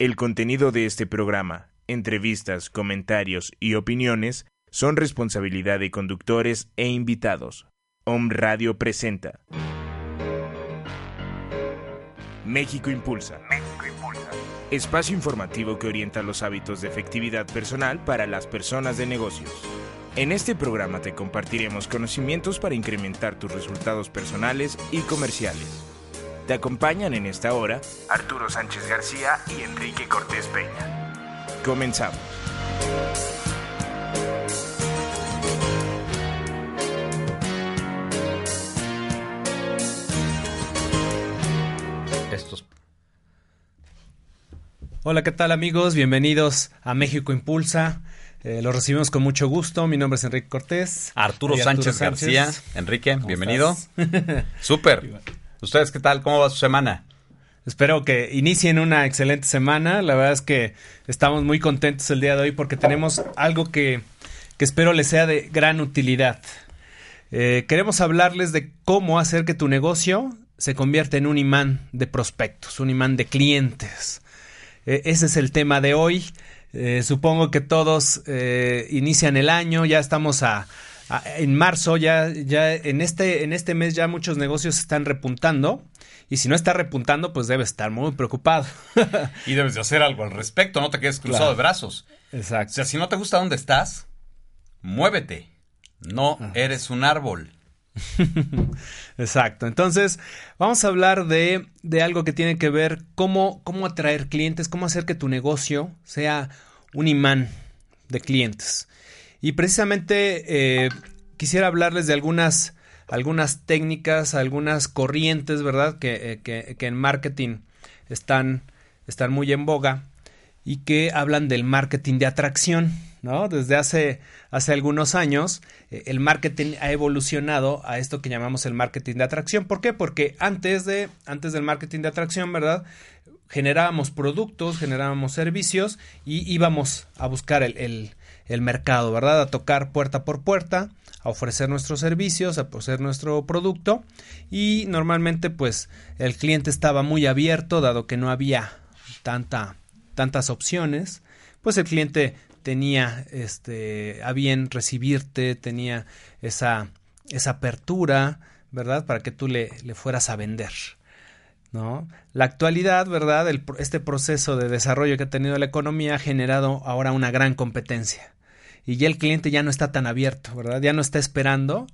El contenido de este programa, entrevistas, comentarios y opiniones son responsabilidad de conductores e invitados. Om Radio presenta. México Impulsa. México Impulsa. Espacio informativo que orienta los hábitos de efectividad personal para las personas de negocios. En este programa te compartiremos conocimientos para incrementar tus resultados personales y comerciales. Te acompañan en esta hora Arturo Sánchez García y Enrique Cortés Peña. Comenzamos. Estos. Hola, ¿qué tal amigos? Bienvenidos a México Impulsa. Eh, los recibimos con mucho gusto. Mi nombre es Enrique Cortés. Arturo, Sánchez, García. Enrique, bienvenido. Súper. ¿Ustedes qué tal? ¿Cómo va su semana? Espero que inicien una excelente semana. La verdad es que estamos muy contentos el día de hoy porque tenemos algo que, que espero les sea de gran utilidad. Eh, queremos hablarles de cómo hacer que tu negocio se convierta en un imán de prospectos, un imán de clientes. Eh, ese es el tema de hoy. Eh, supongo que todos inician el año, ya estamos a, en marzo, ya, ya en este, en este mes ya muchos negocios están repuntando. Y si no está repuntando, pues debe estar muy preocupado. y debes de hacer algo al respecto, no te quedes cruzado Claro. de brazos. Exacto. O sea, si no te gusta dónde estás, muévete. No eres un árbol. Exacto. Entonces, vamos a hablar de, de algo que tiene que ver cómo, cómo atraer clientes, cómo hacer que tu negocio sea un imán de clientes. Y precisamente eh, quisiera hablarles de algunas, algunas técnicas, algunas corrientes, ¿verdad? Que, eh, que, que en marketing están, están muy en boga y que hablan del marketing de atracción, ¿no? Desde hace, hace algunos años eh, el marketing ha evolucionado a esto que llamamos el marketing de atracción. ¿Por qué? Porque antes, de, antes del marketing de atracción, ¿verdad? Generábamos productos, generábamos servicios y íbamos a buscar el, el, el mercado, ¿verdad? A tocar puerta por puerta, a ofrecer nuestros servicios, a ofrecer nuestro producto y normalmente pues el cliente estaba muy abierto dado que no había tanta tantas opciones, pues el cliente tenía este a bien recibirte, tenía esa esa apertura, ¿verdad? Para que tú le, le fueras a vender. ¿No? La actualidad, ¿verdad? El, este proceso de desarrollo que ha tenido la economía ha generado ahora una gran competencia. Y ya el cliente ya no está tan abierto, ¿verdad? Ya no está esperando,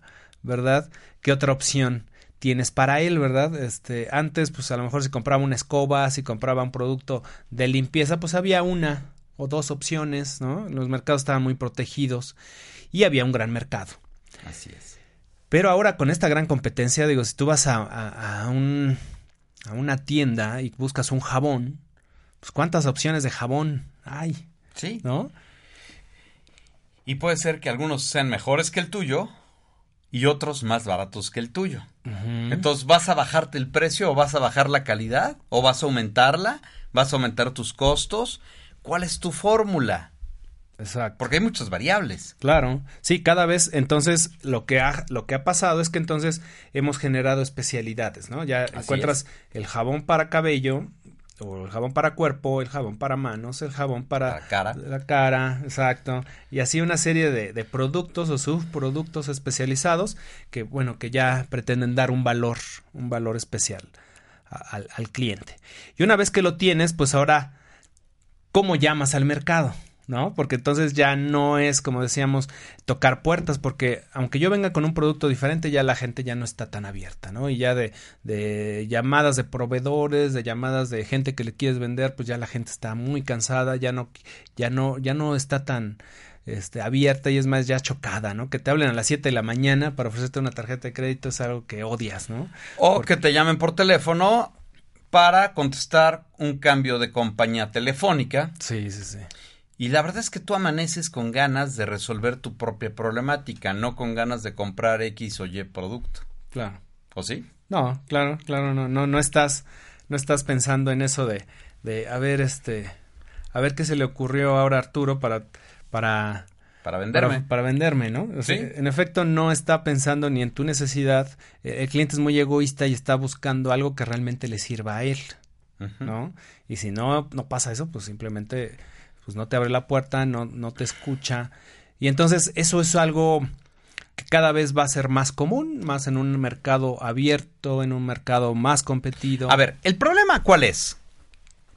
¿verdad? ¿Qué otra opción tienes para él, ¿verdad? Este, antes, pues a lo mejor si compraba una escoba, si compraba un producto de limpieza, pues había una o dos opciones, ¿no? Los mercados estaban muy protegidos y había un gran mercado. Así es. Pero ahora con esta gran competencia, digo, si tú vas a, a, a, un, a una tienda y buscas un jabón, pues cuántas opciones de jabón hay, Sí. ¿no? Y puede ser que algunos sean mejores que el tuyo y otros más baratos que el tuyo. Uh -huh. Entonces, ¿vas a bajarte el precio o vas a bajar la calidad? ¿O vas a aumentarla? ¿Vas a aumentar tus costos? ¿Cuál es tu fórmula? Exacto. Porque hay muchas variables. Claro. Sí, cada vez, entonces, lo que ha, lo que ha pasado es que entonces hemos generado especialidades, ¿no? Ya Así encuentras es. el jabón para cabello, o el jabón para cuerpo, el jabón para manos, el jabón para, para cara. la cara, exacto, y así una serie de, de, productos o subproductos especializados que, bueno, que ya pretenden dar un valor, un valor especial a, al, al cliente. Y una vez que lo tienes, pues ahora, ¿cómo llamas al mercado? ¿No? Porque entonces ya no es, como decíamos, tocar puertas, porque aunque yo venga con un producto diferente, ya la gente ya no está tan abierta, ¿no? Y ya de, de llamadas de proveedores, de llamadas de gente que le quieres vender, pues ya la gente está muy cansada, ya no, ya no, ya no está tan este, abierta y es más ya chocada, ¿no? Que te hablen a las 7 de la mañana para ofrecerte una tarjeta de crédito es algo que odias, ¿no? O Porque... que te llamen por teléfono para contestar un cambio de compañía telefónica. Sí, sí, sí. Y la verdad es que tú amaneces con ganas de resolver tu propia problemática, no con ganas de comprar X o Y producto. Claro. ¿O sí? No, claro, claro, no, no, no estás, no estás pensando en eso de, de, a ver, este, a ver qué se le ocurrió ahora a Arturo para, para, para venderme. Para, venderme, ¿no? O sea, En efecto, no está pensando ni en tu necesidad. Eh, el cliente es muy egoísta y está buscando algo que realmente le sirva a él, ¿no? Y si no, no pasa eso, pues simplemente, pues no te abre la puerta, no, no te escucha. Y entonces eso es algo que cada vez va a ser más común, más en un mercado abierto, en un mercado más competido. A ver, ¿el problema cuál es?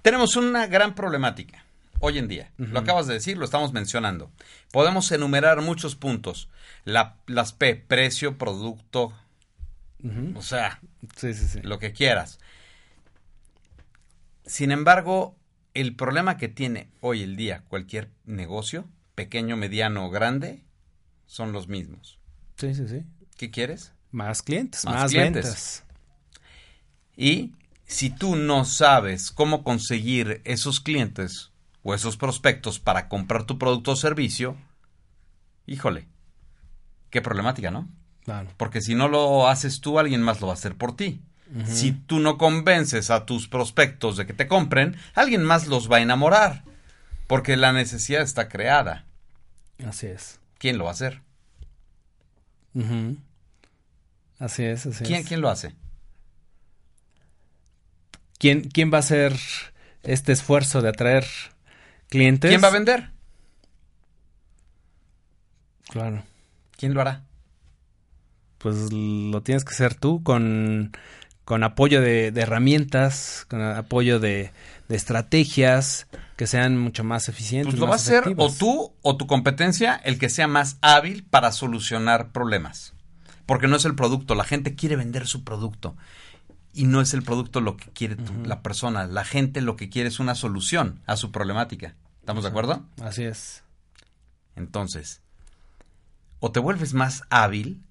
Tenemos una gran problemática hoy en día. Lo acabas de decir, lo estamos mencionando. Podemos enumerar muchos puntos. La, las P, precio, producto, o sea, lo que quieras. Sin embargo, el problema que tiene hoy el día cualquier negocio, pequeño, mediano o grande, son los mismos. Sí, sí, sí. ¿Qué quieres? Más clientes, más, clientes. ventas. Y si tú no sabes cómo conseguir esos clientes o esos prospectos para comprar tu producto o servicio, híjole, qué problemática, ¿no? Claro. Porque si no lo haces tú, alguien más lo va a hacer por ti. Si tú no convences a tus prospectos de que te compren, alguien más los va a enamorar. Porque la necesidad está creada. Así es. ¿Quién lo va a hacer? Así es, así ¿Quién, es. ¿Quién lo hace? ¿Quién, ¿Quién va a hacer este esfuerzo de atraer clientes? ¿Quién va a vender? Claro. ¿Quién lo hará? Pues lo tienes que hacer tú con, con apoyo de, herramientas, con apoyo de, estrategias que sean mucho más eficientes. Pues lo va a hacer o tú o tu competencia el que sea más hábil para solucionar problemas. Porque no es el producto, la gente quiere vender su producto y no es el producto lo que quiere la persona. La gente lo que quiere es una solución a su problemática. ¿Estamos de acuerdo? Así es. Entonces, o te vuelves más hábil,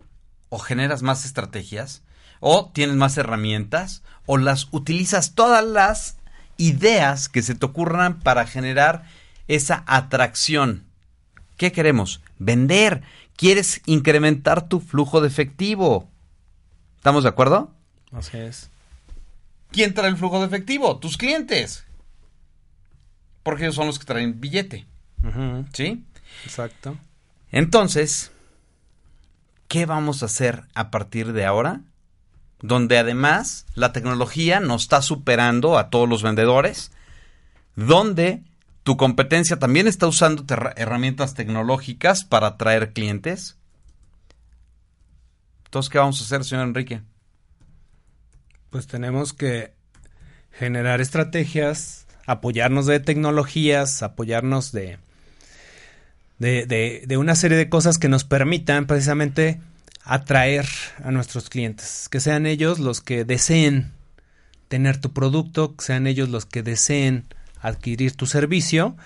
o generas más estrategias, o tienes más herramientas, o las utilizas todas las ideas que se te ocurran para generar esa atracción. ¿Qué queremos? Vender. ¿Quieres incrementar tu flujo de efectivo? ¿Estamos de acuerdo? Así es. ¿Quién trae el flujo de efectivo? Tus clientes. Porque ellos son los que traen billete. ¿Sí? Exacto. Entonces, ¿qué vamos a hacer a partir de ahora? Donde además la tecnología nos está superando a todos los vendedores. Donde tu competencia también está usando herramientas tecnológicas para atraer clientes. Entonces, ¿qué vamos a hacer, señor Enrique? Pues tenemos que generar estrategias, apoyarnos de tecnologías, apoyarnos de, de, de, una serie de cosas que nos permitan precisamente atraer a nuestros clientes, que sean ellos los que deseen tener tu producto, que sean ellos los que deseen adquirir tu servicio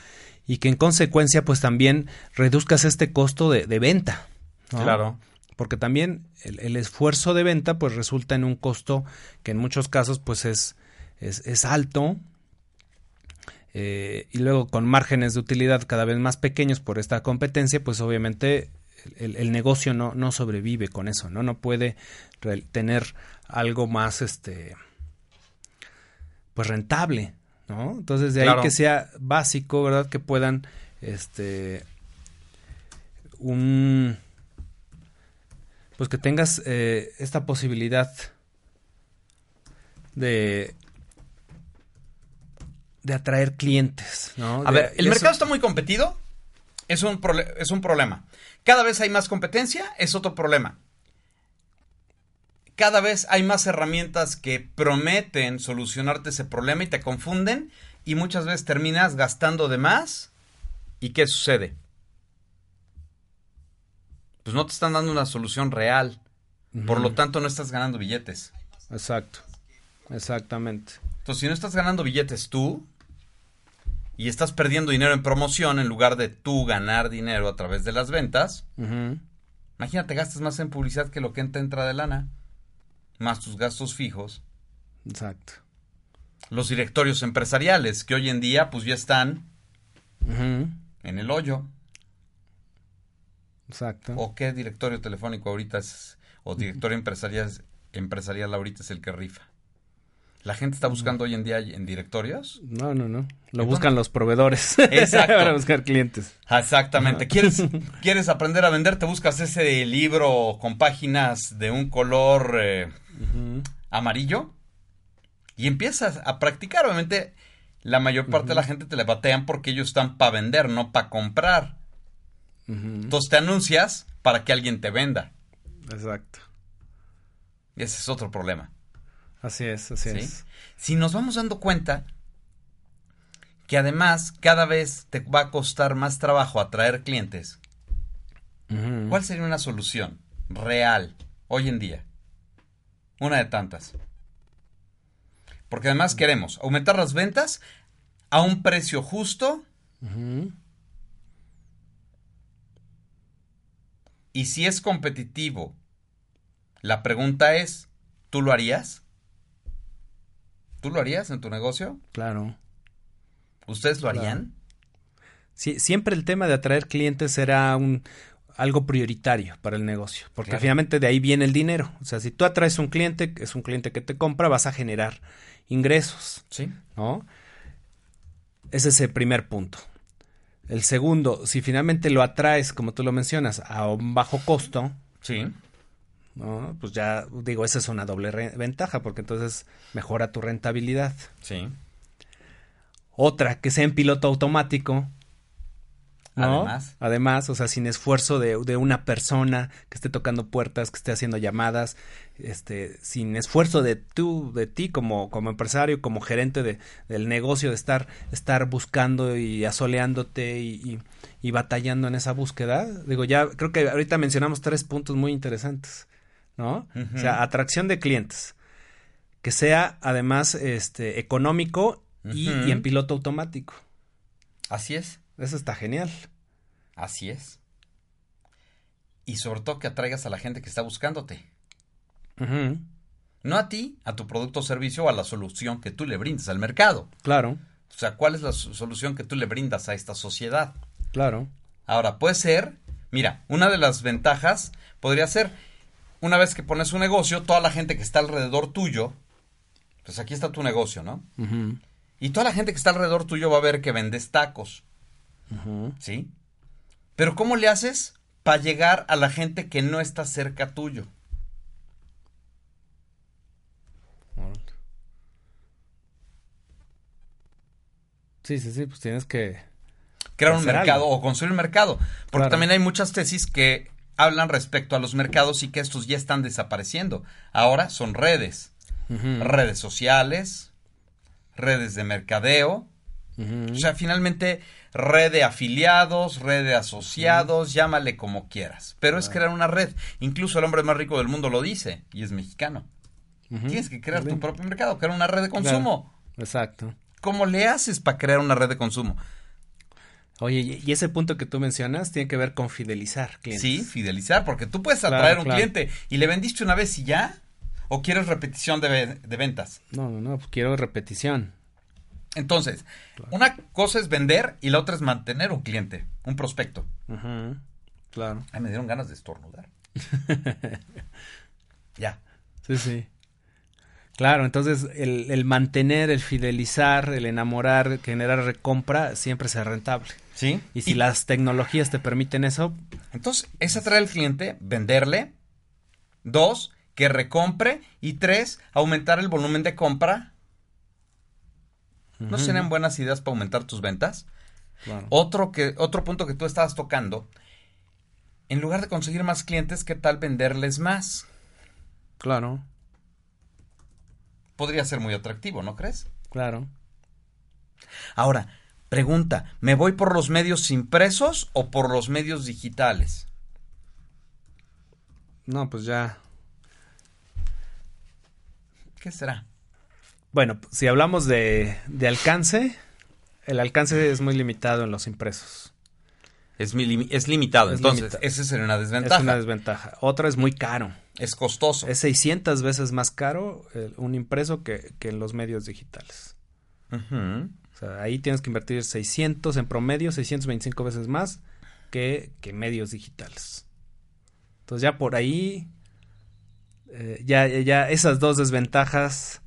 y que en consecuencia pues también reduzcas este costo de, de venta. Claro porque también el, esfuerzo de venta pues resulta en un costo que en muchos casos pues es, es, alto eh, y luego con márgenes de utilidad cada vez más pequeños por esta competencia pues obviamente el, negocio no, no, sobrevive con eso, ¿no? No puede tener algo más este pues rentable, ¿no? Entonces de ahí que sea básico, ¿verdad? Que puedan este un pues que tengas eh, esta posibilidad de de atraer clientes, ¿no? A ver, el mercado está muy competido, es un, es un problema. Cada vez hay más competencia, es otro problema. Cada vez hay más herramientas que prometen solucionarte ese problema y te confunden y muchas veces terminas gastando de más. ¿Y qué sucede? pues no te están dando una solución real. Por lo tanto, no estás ganando billetes. Exacto. Exactamente. Entonces, si no estás ganando billetes tú y estás perdiendo dinero en promoción en lugar de tú ganar dinero a través de las ventas, imagínate, gastas más en publicidad que lo que te entra de lana, más tus gastos fijos. Exacto. Los directorios empresariales, que hoy en día pues ya están en el hoyo. Exacto. ¿O qué directorio telefónico ahorita es, o directorio empresarial, empresarial ahorita es el que rifa? ¿La gente está buscando hoy en día en directorios? No, no, no. Lo buscan los proveedores. Exacto. Para buscar clientes. Exactamente. ¿Quieres, ¿Quieres aprender a vender? Te buscas ese libro con páginas de un color eh, amarillo y empiezas a practicar. Obviamente, la mayor parte de la gente te le batean porque ellos están para vender, no para comprar. Entonces te anuncias para que alguien te venda. Exacto. Y ese es otro problema. Así es, así ¿sí? es. Si nos vamos dando cuenta que además cada vez te va a costar más trabajo atraer clientes. ¿cuál sería una solución real hoy en día? Una de tantas. Porque además queremos aumentar las ventas a un precio justo y si es competitivo, la pregunta es, ¿tú lo harías? ¿Tú lo harías en tu negocio? Claro. ¿Ustedes lo harían? Sí, siempre el tema de atraer clientes será un algo prioritario para el negocio, porque Claro. finalmente de ahí viene el dinero. O sea, si tú atraes un cliente, es un cliente que te compra, vas a generar ingresos, Sí. ¿no? Ese es el primer punto. El segundo, si finalmente lo atraes, como tú lo mencionas, a un bajo costo, Sí. ¿No? Pues ya digo, esa es una doble ventaja, porque entonces mejora tu rentabilidad. Sí. Otra, que sea en piloto automático. ¿no? Además. Además, o sea, sin esfuerzo de, de una persona que esté tocando puertas, que esté haciendo llamadas, este, sin esfuerzo de tú, de ti como, como empresario, como gerente de, del negocio, de estar, estar buscando y asoleándote y, y, y batallando en esa búsqueda. Digo, ya creo que ahorita mencionamos tres puntos muy interesantes, ¿no? O sea, atracción de clientes, que sea además este económico y, en piloto automático. Así es. Eso está genial. Así es. Y sobre todo que atraigas a la gente que está buscándote. No a ti, a tu producto o servicio o a la solución que tú le brindes al mercado. Claro, O sea, ¿cuál es la so- solución que tú le brindas a esta sociedad? claro. Ahora, puede ser, mira, una de las ventajas podría ser, una vez que pones un negocio, toda la gente que está alrededor tuyo, pues aquí está tu negocio, ¿no? Y toda la gente que está alrededor tuyo va a ver que vendes tacos. ¿sí? Pero ¿cómo le haces para llegar a la gente que no está cerca tuyo? Sí, sí, sí, pues tienes que... Crear un mercado algo. o construir un mercado. Porque Claro. también hay muchas tesis que hablan respecto a los mercados y que estos ya están desapareciendo. Ahora son redes. Redes sociales, redes de mercadeo, o sea, finalmente red de afiliados, red de asociados, llámale como quieras, pero es crear una red. Incluso el hombre más rico del mundo lo dice y es mexicano. Tienes que crear tu propio mercado, crear una red de consumo. Exacto. ¿Cómo le haces para crear una red de consumo? Oye, y ese punto que tú mencionas tiene que ver con fidelizar clientes. Sí, fidelizar, porque tú puedes Claro, atraer un claro. cliente y le vendiste una vez y ya, o quieres repetición de, de ventas. No, no, no, pues quiero repetición. Entonces, una cosa es vender y la otra es mantener un cliente, un prospecto. Ujú, Claro. Ay, me dieron ganas de estornudar. ya. Sí, sí. Claro, entonces el, el mantener, el fidelizar, el enamorar, generar recompra, siempre sea rentable. ¿Sí? Y si las tecnologías te permiten eso, Entonces, es atraer al cliente, venderle. Dos, que recompre. Y tres, aumentar el volumen de compra. ¿No serían buenas ideas para aumentar tus ventas? claro. Otro, que, otro punto que tú estabas tocando. En lugar de conseguir más clientes, ¿qué tal venderles más? claro, Podría ser muy atractivo, ¿no crees? claro. Ahora, pregunta, ¿me voy por los medios impresos o por los medios digitales? No, pues ya. ¿Qué será? Bueno, si hablamos de, de alcance, el alcance es muy limitado en los impresos. Es, mi limi- es limitado, Es entonces limitado. esa sería una desventaja. Es una desventaja. Otra es muy caro. Es costoso. Es 600 veces más caro eh, un impreso que, que en los medios digitales. O sea, ahí tienes que invertir 600 en promedio, 625 veces más que, que medios digitales. Entonces ya por ahí, eh, ya, ya esas dos desventajas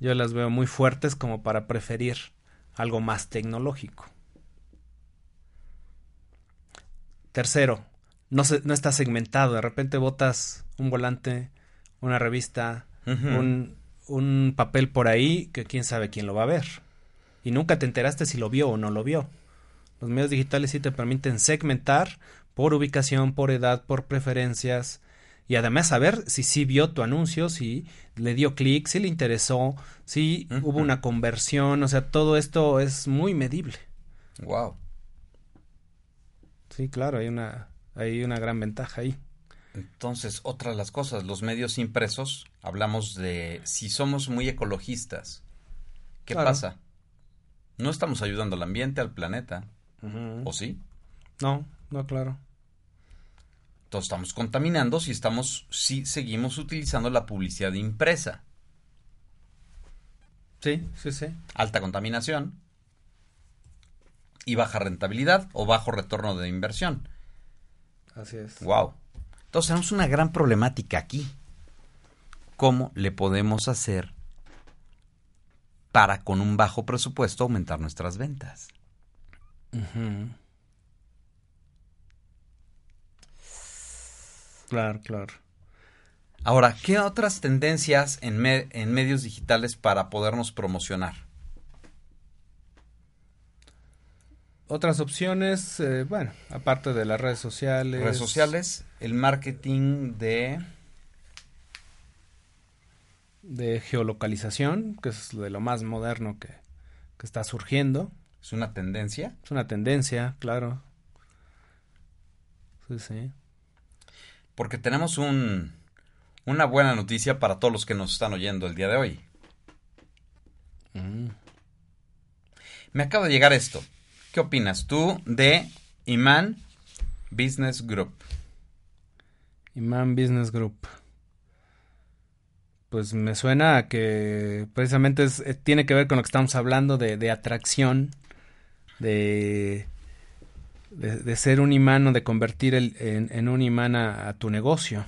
yo las veo muy fuertes como para preferir algo más tecnológico. Tercero, no, se, no está segmentado. De repente botas un volante, una revista, un, un papel por ahí que quién sabe quién lo va a ver. Y nunca te enteraste si lo vio o no lo vio. Los medios digitales sí te permiten segmentar por ubicación, por edad, por preferencias y además saber si sí vio tu anuncio, si le dio clic, si le interesó, si hubo una conversión, o sea, todo esto es muy medible. Wow. Sí, claro, hay una hay una gran ventaja ahí. Entonces, otra de las cosas, los medios impresos, hablamos de si somos muy ecologistas. ¿Qué Claro. pasa? No estamos ayudando al ambiente, al planeta, ¿o sí? No, no, claro. Entonces estamos contaminando si estamos, si seguimos utilizando la publicidad impresa. Sí, sí, sí. Alta contaminación y baja rentabilidad o bajo retorno de inversión. Así es. Wow. Entonces tenemos una gran problemática aquí. ¿Cómo le podemos hacer para con un bajo presupuesto aumentar nuestras ventas? Claro, claro. Ahora, ¿qué otras tendencias en, me- en medios digitales para podernos promocionar? Otras opciones, eh, bueno, aparte de las redes sociales. Redes sociales, el marketing de... De geolocalización, que es de lo más moderno que, que está surgiendo. ¿Es una tendencia? Es una tendencia, claro. Sí, sí. Porque tenemos un, una buena noticia para todos los que nos están oyendo el día de hoy. Mm. Me acaba de llegar esto. ¿Qué opinas tú de Iman Business Group? Iman Business Group. Pues me suena a que precisamente es- eh, tiene que ver con lo que estamos hablando de, de atracción, de, de, de ser un imán o de convertir el- en, en un imán a, a tu negocio.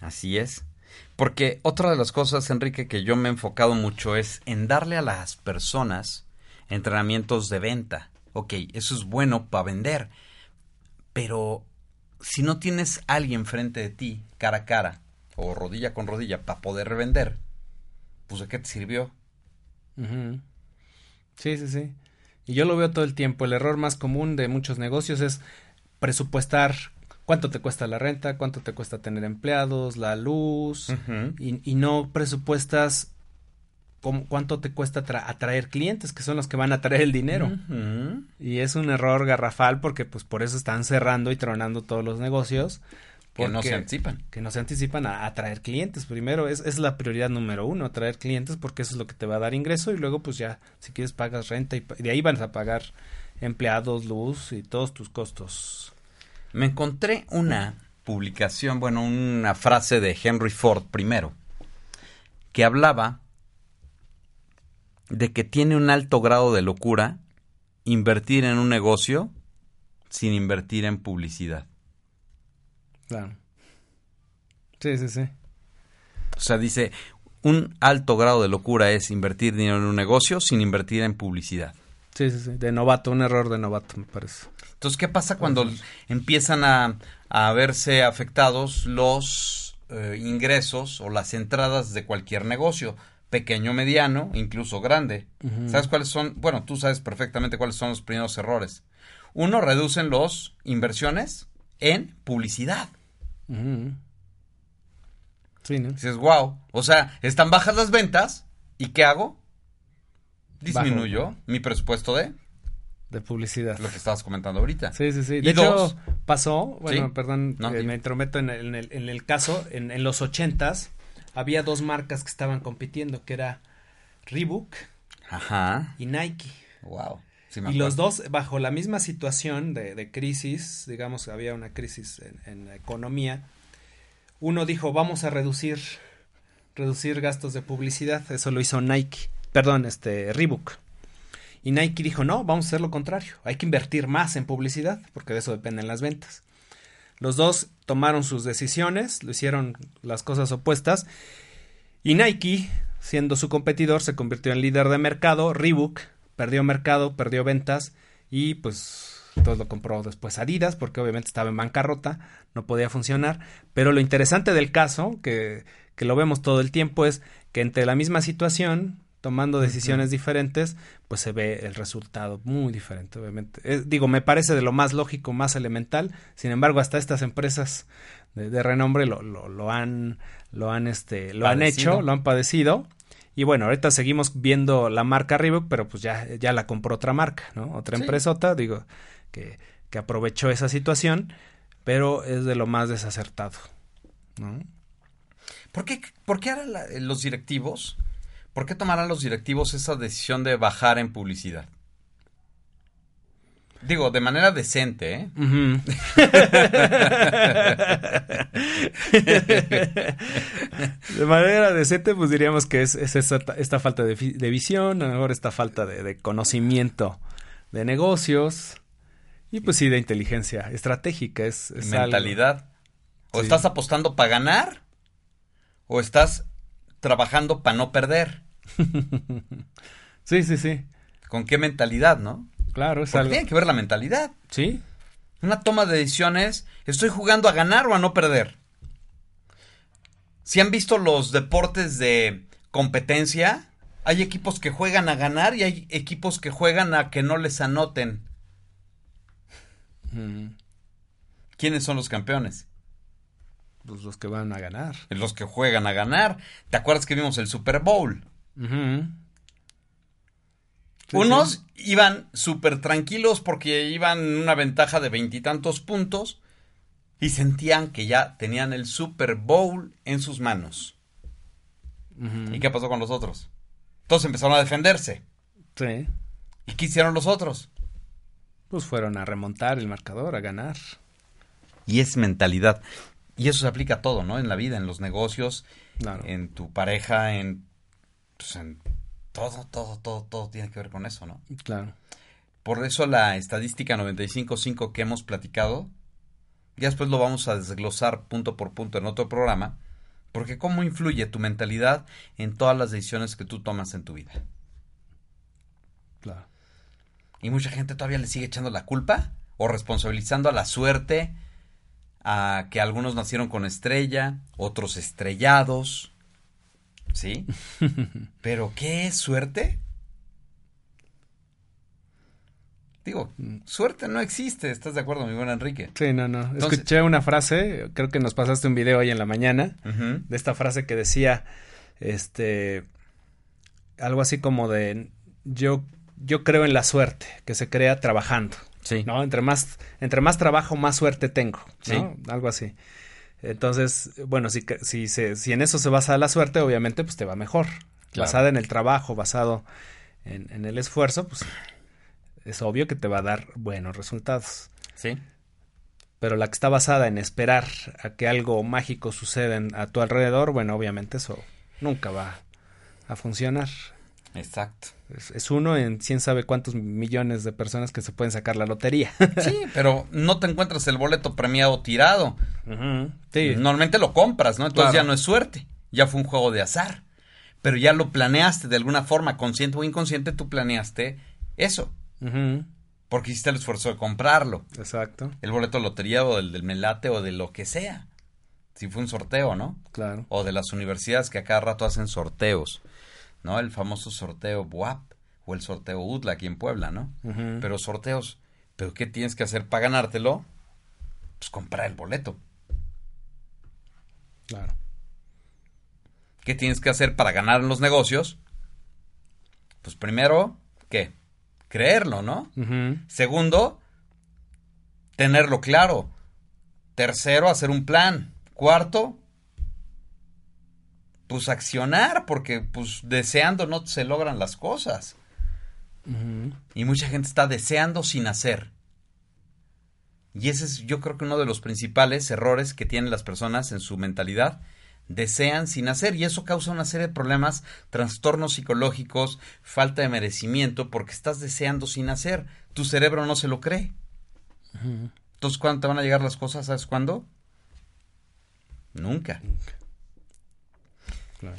Así es. Porque otra de las cosas, Enrique, que yo me he enfocado mucho es en darle a las personas entrenamientos de venta. Ok, eso es bueno para vender. Pero si no tienes a alguien frente de ti, cara a cara, o rodilla con rodilla, para poder vender, pues ¿de qué te sirvió? Sí, sí, sí. Y yo lo veo todo el tiempo. El error más común de muchos negocios es presupuestar cuánto te cuesta la renta, cuánto te cuesta tener empleados, la luz, y no presupuestas cómo- cuánto te cuesta tra- atraer clientes, que son los que van a traer el dinero. Y es un error garrafal porque pues por eso están cerrando y tronando todos los negocios. Que no porque- se anticipan. que no se anticipan a atraer clientes. Primero es, es la prioridad número uno, atraer clientes porque eso es lo que te va a dar ingreso y luego pues ya si quieres pagas renta y de ahí vas a pagar empleados, luz y todos tus costos. Me encontré una publicación, bueno, una frase de Henry Ford primero, que hablaba de que tiene un alto grado de locura invertir en un negocio sin invertir en publicidad. Claro. Sí, sí, sí. O sea, dice, un alto grado de locura es invertir dinero en un negocio sin invertir en publicidad. Sí, sí, sí. De novato, un error de novato, me parece. Entonces, ¿qué pasa cuando empiezan a, a verse afectados los eh, ingresos o las entradas de cualquier negocio? Pequeño, mediano, incluso grande. ¿Sabes cuáles son? Bueno, tú sabes perfectamente cuáles son los primeros errores. Uno, reducen las inversiones en publicidad. Sí, ¿no? Dices, wow. O sea, están bajas las ventas. ¿Y qué hago? Disminuyó Bajo. mi presupuesto de De publicidad. lo que estabas comentando ahorita. Sí, sí, sí. Y De hecho, dos. pasó, bueno, Sí. perdón, No, eh, me intrometo en el, en el, en el caso, en, en los ochentas había dos marcas que estaban compitiendo, que era Reebok Ajá. y Nike. Wow. y los dos bajo la misma situación de, crisis, digamos, había una crisis en, la economía, uno dijo, vamos a reducir, reducir gastos de publicidad, eso lo hizo Nike, perdón, este, Reebok. Y Nike dijo, no, vamos a hacer lo contrario, hay que invertir más en publicidad, porque de eso dependen las ventas. Los dos tomaron sus decisiones, lo hicieron las cosas opuestas, y Nike, siendo su competidor, se convirtió en líder de mercado, Reebok perdió mercado, perdió ventas y pues todo lo compró después Adidas porque obviamente estaba en bancarrota, no podía funcionar. Pero lo interesante del caso, que, que lo vemos todo el tiempo, es que entre la misma situación, tomando decisiones diferentes, pues se ve el resultado muy diferente, obviamente. Digo, me parece de lo más lógico, más elemental. Sin embargo, hasta estas empresas de, renombre lo, lo, lo, han, lo han, este, lo han hecho, lo han padecido y bueno, ahorita seguimos viendo la marca Reebok, pero pues ya, ya la compró otra marca, ¿no? Otra empresota, digo, que, que aprovechó esa situación, pero es de lo más desacertado, ¿no? ¿Por qué, por qué harán los directivos? ¿Por qué tomarán los directivos esa decisión de bajar en publicidad? Digo, de manera decente, ¿eh? de manera decente, pues diríamos que es, esta, falta de, visión, a lo mejor esta falta de, conocimiento de negocios y pues sí de inteligencia estratégica. Es, mentalidad. O estás apostando para ganar o estás trabajando para no perder. sí, sí, sí. ¿Con qué mentalidad, no? Claro, es Tiene que ver la mentalidad. Sí. Una toma de decisiones, ¿estoy jugando a ganar o a no perder? Si han visto los deportes de competencia, hay equipos que juegan a ganar y hay equipos que juegan a que no les anoten. ¿Quiénes son los campeones? Pues los que van a ganar. Los que juegan a ganar. ¿Te acuerdas que vimos el Super Bowl? Unos iban súper tranquilos porque iban en una ventaja de veintitantos puntos y sentían que ya tenían el Super Bowl en sus manos. ¿Y qué pasó con los otros? Todos empezaron a defenderse. Sí. ¿Y qué hicieron los otros? Pues fueron a remontar el marcador, a ganar. Y es mentalidad. Y eso se aplica a todo, ¿no? En la vida, en los negocios, en tu pareja, en, pues, en todo, todo, todo, todo tiene que ver con eso, ¿no? Claro. Por eso la estadística 95.5 que hemos platicado, ya después lo vamos a desglosar punto por punto en otro programa, porque cómo influye tu mentalidad en todas las decisiones que tú tomas en tu vida. Claro. Y mucha gente todavía le sigue echando la culpa o responsabilizando a la suerte, a que algunos nacieron con estrella, otros estrellados, ¿sí? Pero ¿qué es suerte? Digo, suerte no existe, ¿estás de acuerdo, mi buen Enrique? Sí, no, no. Escuché una frase, creo que nos pasaste un video hoy en la mañana, de esta frase que decía, este, algo así como de, yo, yo creo en la suerte, que se crea trabajando. Sí. ¿No? Entre más, entre más trabajo, más suerte tengo, ¿no? Algo así. Entonces, bueno, si, si, si en eso se basa la suerte, obviamente, pues te va mejor. Basada en el trabajo, basado en, el esfuerzo, pues es obvio que te va a dar buenos resultados. Sí. Pero la que está basada en esperar a que algo mágico suceda a tu alrededor, bueno, obviamente eso nunca va a funcionar. Exacto. Es, uno en quién sabe cuántos millones de personas que se pueden sacar la lotería. sí, pero no te encuentras el boleto premiado tirado. Normalmente lo compras, ¿no? Entonces ya no es suerte, ya fue un juego de azar. Pero ya lo planeaste de alguna forma, consciente o inconsciente, tú planeaste eso. Porque hiciste el esfuerzo de comprarlo. Exacto. El boleto de lotería o del, del melate o de lo que sea. Si fue un sorteo, ¿no? Claro. O de las universidades que a cada rato hacen sorteos. ¿No? El famoso sorteo BUAP o el sorteo UTLA aquí en Puebla, ¿no? Pero sorteos, ¿pero qué tienes que hacer para ganártelo? Pues comprar el boleto. Claro. ¿Qué tienes que hacer para ganar en los negocios? Pues primero, ¿qué? Creerlo, ¿no? Segundo, tenerlo claro. Tercero, hacer un plan. Cuarto, pues accionar, porque pues deseando no se logran las cosas. Y mucha gente está deseando sin hacer. Y ese es yo creo que uno de los principales errores que tienen las personas en su mentalidad. Desean sin hacer y eso causa una serie de problemas, trastornos psicológicos, falta de merecimiento porque estás deseando sin hacer. Tu cerebro no se lo cree. Entonces, ¿cuándo te van a llegar las cosas? ¿Sabes cuándo? Nunca.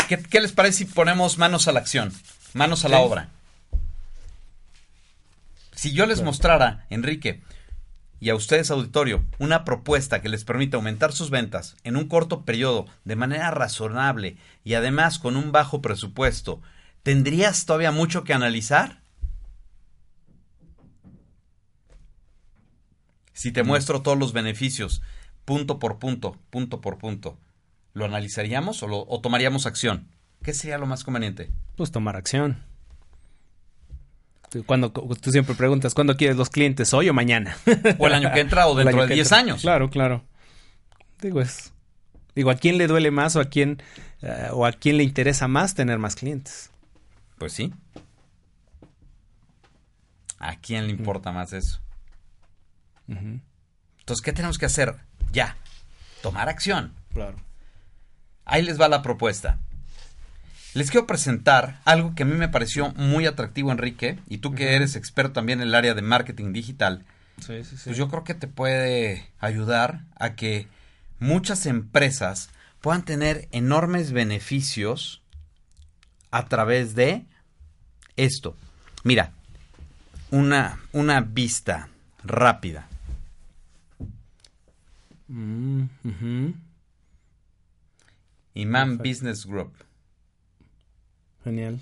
¿Qué, qué les parece si ponemos manos a la acción? Manos a la Sí. obra. Si yo les mostrara, Enrique, y a ustedes, auditorio, una propuesta que les permita aumentar sus ventas en un corto periodo de manera razonable y además con un bajo presupuesto, ¿tendrías todavía mucho que analizar? Si te muestro todos los beneficios, punto por punto, punto por punto, ¿lo analizaríamos o, lo- o tomaríamos acción? ¿Qué sería lo más conveniente? Pues tomar acción. Cuando tú siempre preguntas, ¿cuándo quieres los clientes? ¿Hoy o mañana? O el año que entra o dentro de que 10 entra. años. Claro, claro. Digo, es. Digo, ¿a quién le duele más o a quién eh, o a quién le interesa más tener más clientes? Pues sí. ¿A quién le importa más eso? Entonces, ¿qué tenemos que hacer? Ya. Tomar acción. Claro. Ahí les va la propuesta. Les quiero presentar algo que a mí me pareció muy atractivo, Enrique, y tú que eres experto también en el área de marketing digital, Sí, sí, sí. pues yo creo que te puede ayudar a que muchas empresas puedan tener enormes beneficios a través de esto. Mira, una, una vista rápida. Mm. Imam Perfecto. Business Group. Genial.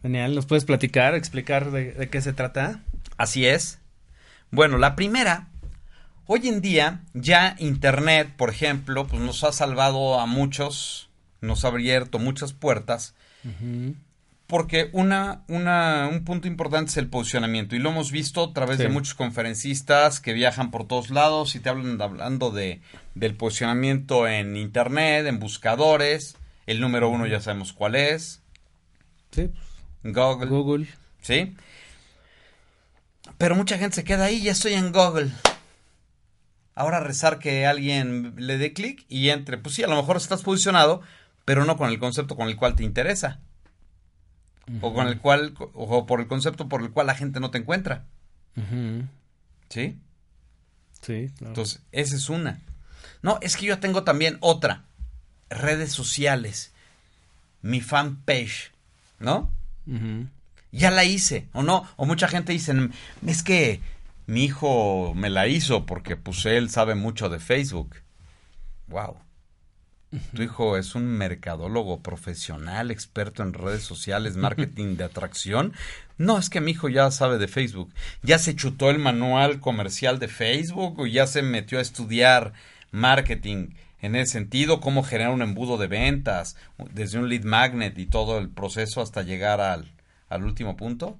Genial. ¿Nos puedes platicar, explicar de, de qué se trata? Así es. Bueno, la primera, hoy en día ya Internet, por ejemplo, pues nos ha salvado a muchos, nos ha abierto muchas puertas, porque una, una, un punto importante es el posicionamiento y lo hemos visto a través Sí. de muchos conferencistas que viajan por todos lados y te hablan hablando de, del posicionamiento en Internet, en buscadores, el número uno ya sabemos cuál es, Sí. Google. Google. ¿Sí? Pero mucha gente se queda ahí, ya estoy en Google. Ahora rezar que alguien le dé clic y entre. Pues sí, a lo mejor estás posicionado, pero no con el concepto con el cual te interesa. O con el cual, o por el concepto por el cual la gente no te encuentra. ¿Sí? Sí, claro. Entonces, esa es una. No, es que yo tengo también otra. Redes sociales. Mi fanpage. ¿No? Ya la hice, o no, o mucha gente dice, es que mi hijo me la hizo porque pues él sabe mucho de Facebook. Wow. Tu hijo es un mercadólogo profesional, experto en redes sociales, marketing de atracción. No, es que mi hijo ya sabe de Facebook. Ya se chutó el manual comercial de Facebook o ya se metió a estudiar marketing en ese sentido, cómo generar un embudo de ventas, desde un lead magnet y todo el proceso hasta llegar al, al último punto.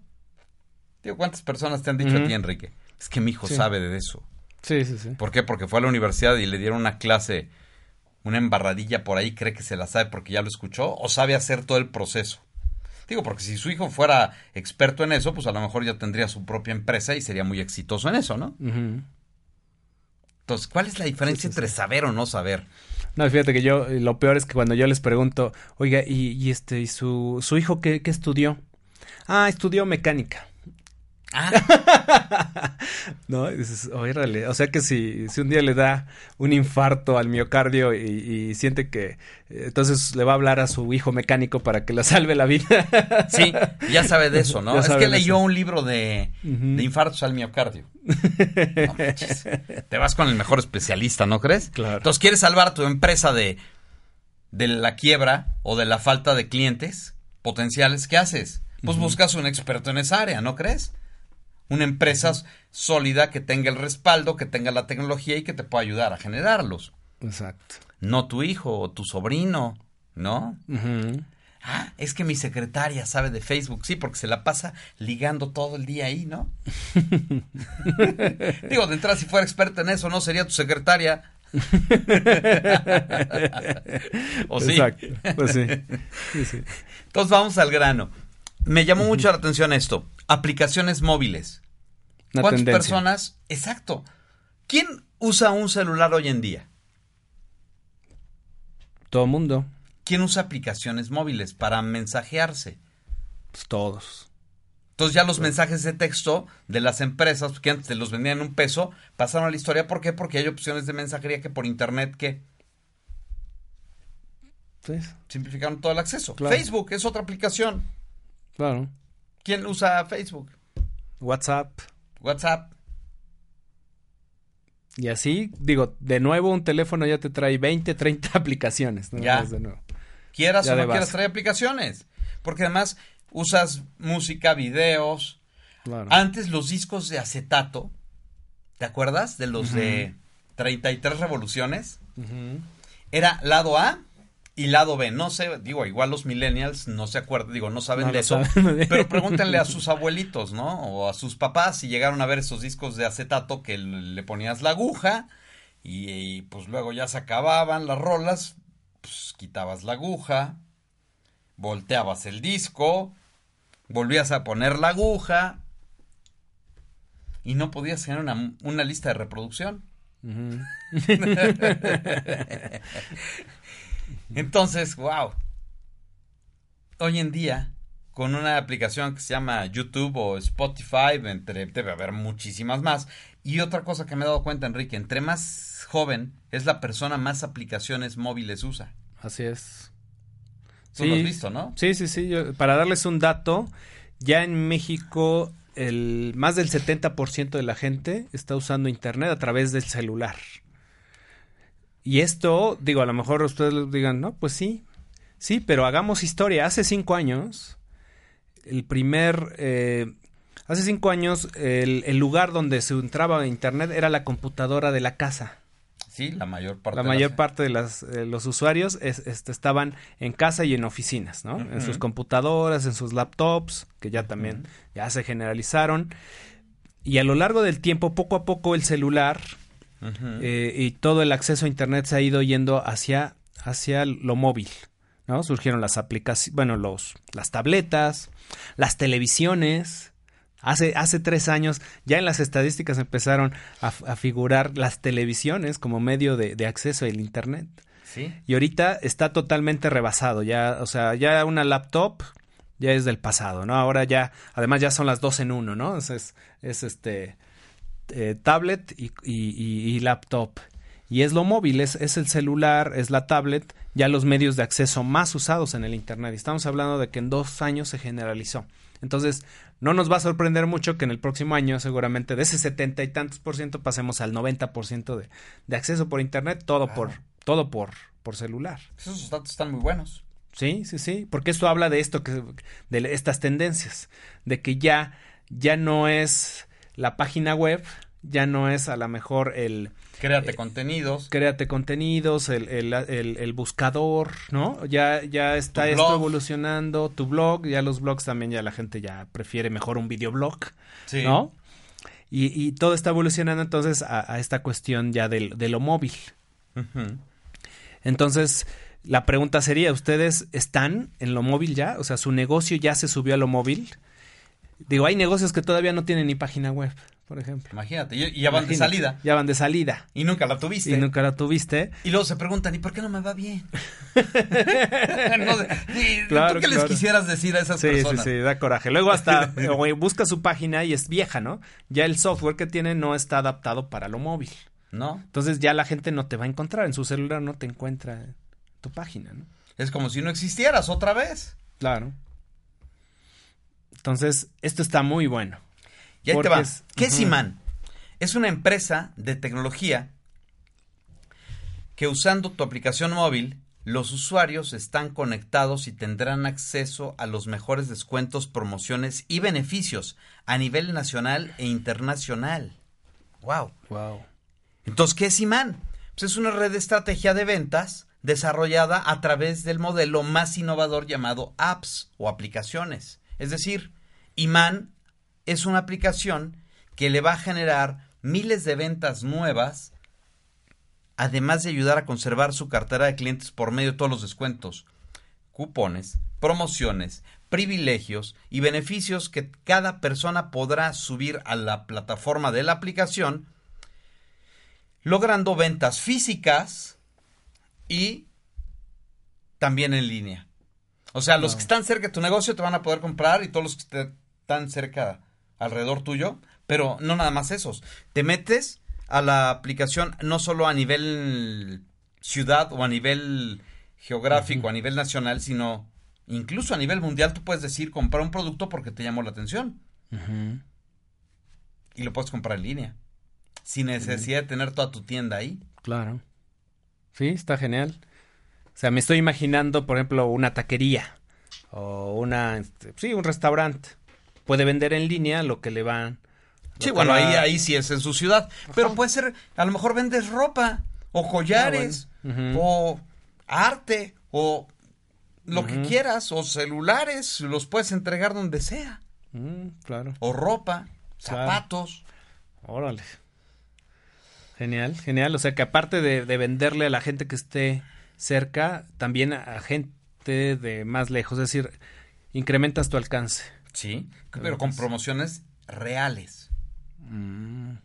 Digo, ¿cuántas personas te han dicho a ti, Enrique? Es que mi hijo Sí. sabe de eso. Sí, sí, sí. ¿Por qué? Porque fue a la universidad y le dieron una clase, una embarradilla por ahí, cree que se la sabe porque ya lo escuchó, o sabe hacer todo el proceso. Digo, porque si su hijo fuera experto en eso, pues a lo mejor ya tendría su propia empresa y sería muy exitoso en eso, ¿no? Entonces, ¿cuál es la diferencia Sí, sí, entre saber o no saber? No, fíjate que yo, eh, lo peor es que cuando yo les pregunto, oiga, ¿y, y este, ¿y su, su hijo qué, qué estudió? Ah, estudió mecánica. Ah, No, dices, órale, o sea que si, si un día le da un infarto al miocardio y, y siente que eh, entonces le va a hablar a su hijo mecánico para que le salve la vida. sí, ya sabe de eso, ¿no? Ya es que leyó eso. un libro de, de infartos al miocardio. No. Te vas con el mejor especialista, ¿no crees? Claro. Entonces, ¿quieres salvar a tu empresa de, de la quiebra o de la falta de clientes potenciales? ¿Qué haces? Pues buscas un experto en esa área, ¿no crees? Una empresa sólida que tenga el respaldo, que tenga la tecnología y que te pueda ayudar a generarlos. Exacto. No tu hijo o tu sobrino, ¿no? Ah, es que mi secretaria sabe de Facebook, sí, porque se la pasa ligando todo el día ahí, ¿no? Digo, de entrada, si fuera experta en eso, ¿no? Sería tu secretaria. ¿O sí? Exacto. Pues sí. Sí, sí. Entonces vamos al grano. Me llamó mucho la atención esto. Aplicaciones móviles. Una ¿Cuántas tendencia. personas? Exacto. ¿Quién usa un celular hoy en día? Todo mundo. ¿Quién usa aplicaciones móviles para mensajearse? Pues todos. Entonces ya los mensajes de texto de las empresas, que antes te los vendían en un peso, pasaron a la historia. ¿Por qué? Porque hay opciones de mensajería que por internet que Sí, simplificaron todo el acceso. Claro. Facebook es otra aplicación. Claro. ¿Quién usa Facebook? WhatsApp. WhatsApp. Y así, digo, de nuevo un teléfono ya te trae 20, 30 aplicaciones. ¿no? Ya. Más de nuevo. Quieras Ya o no quieras, base. trae aplicaciones. Porque además usas música, videos. Claro. Antes los discos de acetato, ¿te acuerdas? De los de 33 revoluciones. Era lado A y lado B. No sé, digo, igual los millennials no se acuerdan, digo, no saben No de eso. saben. Pero pregúntenle a sus abuelitos, ¿no? O a sus papás si llegaron a ver esos discos de acetato que le ponías la aguja y, y, pues luego ya se acababan las rolas, pues quitabas la aguja, volteabas el disco, volvías a poner la aguja y no podías tener una, una lista de reproducción. Ujú. Entonces, wow. Hoy en día, con una aplicación que se llama YouTube o Spotify, entre, debe haber muchísimas más. Y otra cosa que me he dado cuenta, Enrique, entre más joven es la persona, más aplicaciones móviles usa. Así es. Tú lo has visto, ¿no? Sí, sí, sí. yo- para darles un dato, ya en México el más del 70% de la gente está usando internet a través del celular. Y esto, digo, a lo mejor ustedes digan, no, pues sí, sí, pero hagamos historia. Hace cinco años, el primer, eh, hace cinco años, el, el lugar donde se entraba a internet era la computadora de la casa. Sí, la mayor parte. La de mayor las- parte de las, eh, los usuarios es- este, estaban en casa y en oficinas, ¿no? En sus computadoras, en sus laptops, que ya también ya se generalizaron. Y a lo largo del tiempo, poco a poco, el celular Eh, y todo el acceso a Internet se ha ido yendo hacia, hacia lo móvil, ¿no? Surgieron las aplicaciones, bueno, los, las tabletas, las televisiones. Hace, hace tres años ya en las estadísticas empezaron a, a figurar las televisiones como medio de, de acceso al Internet. Sí. Y ahorita está totalmente rebasado. Ya, o sea, ya una laptop ya es del pasado, ¿no? Ahora ya, además ya son las dos en uno, ¿no? Es, es, es este eh, tablet y, y- y- y laptop. Y es lo móvil, es, es el celular, es la tablet, ya los medios de acceso más usados en el Internet. Y estamos hablando de que en dos años se generalizó. Entonces, no nos va a sorprender mucho que en el próximo año, seguramente de ese setenta y tantos por ciento, pasemos al 90 por ciento de, de acceso por Internet, todo por, todo por, por celular. Esos datos están muy buenos. Sí, sí, sí, porque esto habla de esto, que, de estas tendencias, de que ya, ya no es la página web, ya no es a lo mejor el Créate Eh, contenidos. créate contenidos, el, el, el- el buscador, ¿no? Ya, ya está Tu esto blog. evolucionando, tu blog, ya los blogs también, ya la gente ya prefiere mejor un videoblog, Sí. ¿no? Y, y todo está evolucionando entonces a, a esta cuestión ya del- de lo móvil. Entonces, la pregunta sería, ¿ustedes están en lo móvil ya? O sea, ¿su negocio ya se subió a lo móvil? Digo, hay negocios que todavía no tienen ni página web, por ejemplo. Imagínate, y ya van de salida. Ya van de salida. Y nunca la tuviste. Y nunca la tuviste. Y luego se preguntan, ¿y por qué no me va bien? No y Claro, ¿Tú qué les quisieras decir a esas Sí, sí, personas? sí, da coraje. Luego hasta busca su página y es vieja, ¿no? Ya el software que tiene no está adaptado para lo móvil. ¿No? Entonces ya la gente no te va a encontrar. En su celular no te encuentra tu página, ¿no? Es como si no existieras otra vez. Claro. Entonces, esto está muy bueno. Y ahí te va. es- ¿Qué es. Iman? Es una empresa de tecnología que usando tu aplicación móvil, los usuarios están conectados y tendrán acceso a los mejores descuentos, promociones y beneficios a nivel nacional e internacional. Wow. Wow. Entonces, ¿qué es Iman? Pues es una red de estrategia de ventas desarrollada a través del modelo más innovador llamado apps o aplicaciones. Es decir, Iman es una aplicación que le va a generar miles de ventas nuevas, además de ayudar a conservar su cartera de clientes por medio de todos los descuentos, cupones, promociones, privilegios y beneficios que cada persona podrá subir a la plataforma de la aplicación, logrando ventas físicas y también en línea. O sea, los que están cerca de tu negocio te van a poder comprar y todos los que están cerca alrededor tuyo, pero no nada más esos. Te metes a la aplicación no solo a nivel ciudad o a nivel geográfico, a nivel nacional, sino incluso a nivel mundial tú puedes decir comprar un producto porque te llamó la atención. Y lo puedes comprar en línea. Sin necesidad de tener toda tu tienda ahí. Claro. Sí, está genial. O sea, me estoy imaginando, por ejemplo, una taquería o una, este, sí, un restaurante. Puede vender en línea lo que le van. Sí, bueno, ahí, ahí sí es en su ciudad. Pero puede ser, a lo mejor vendes ropa o collares ah, o arte o lo que quieras o celulares, los puedes entregar donde sea. Mm, claro. O ropa, zapatos. Órale. Genial, genial. O sea que aparte de, de venderle a la gente que esté cerca, también a gente de más lejos, es decir, incrementas tu alcance. Sí, pero con promociones reales. Mm.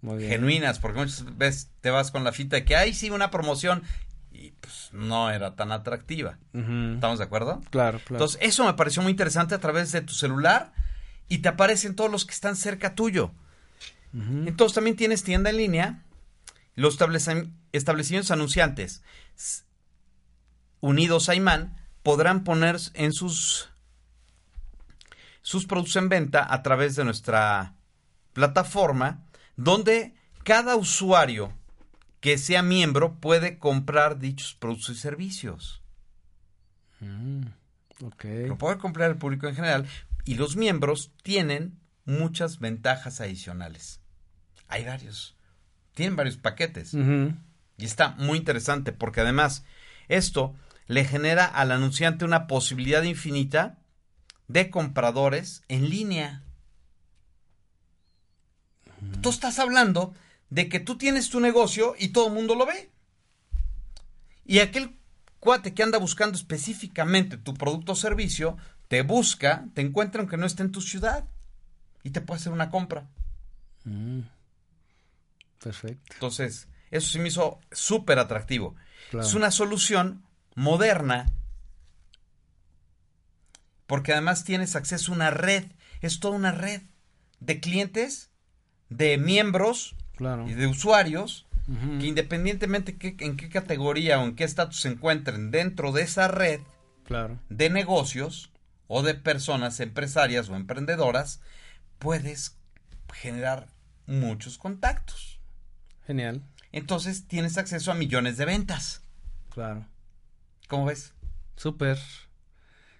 Muy bien. Genuinas, porque muchas veces te vas con la fita de que, hay sí, una promoción y pues no era tan atractiva. ¿Estamos de acuerdo? Claro, claro. Entonces, eso me pareció muy interesante a través de tu celular y te aparecen todos los que están cerca tuyo. Entonces, también tienes tienda en línea los establecimientos anunciantes unidos a IMAN podrán poner en sus, sus productos en venta a través de nuestra plataforma, donde cada usuario que sea miembro puede comprar dichos productos y servicios. Mm, Lo puede comprar el público en general y los miembros tienen muchas ventajas adicionales. Hay varios tienen varios paquetes. Y está muy interesante porque además esto le genera al anunciante una posibilidad infinita de compradores en línea. Tú estás hablando de que tú tienes tu negocio y todo el mundo lo ve. Y aquel cuate que anda buscando específicamente tu producto o servicio, te busca, te encuentra aunque no esté en tu ciudad y te puede hacer una compra. Mm. Perfecto. Entonces, eso sí me hizo súper atractivo. Es una solución moderna porque además tienes acceso a una red, es toda una red de clientes, de miembros y de usuarios que independientemente en qué categoría o en qué estatus se encuentren dentro de esa red de negocios o de personas empresarias o emprendedoras, puedes generar muchos contactos. Genial. Entonces tienes acceso a millones de ventas. Claro. ¿Cómo ves? Súper,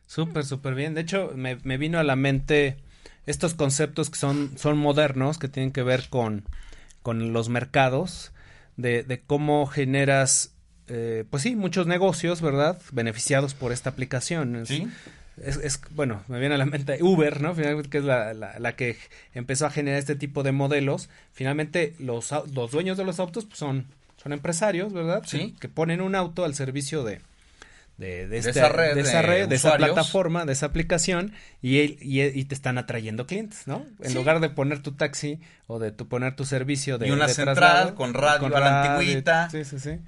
súper, súper bien. De hecho, me, vino a la mente estos conceptos que son, son modernos, que tienen que ver con, con los mercados, de, de cómo generas, eh, pues sí, muchos negocios, ¿verdad? Beneficiados por esta aplicación. Sí es, bueno, me viene a la mente Uber, ¿no? Finalmente, que es la, la, que empezó a generar este tipo de modelos. Finalmente, los, los dueños de los autos pues, son, son empresarios, ¿verdad? Sí. Que, ponen un auto al servicio de, de, de, esa red, de esa, red, de esa plataforma, de esa aplicación y, y, te están atrayendo clientes, ¿no? En lugar de poner tu taxi o de tu, poner tu servicio de Y una central con radio con a la antigüita. Sí, sí, sí.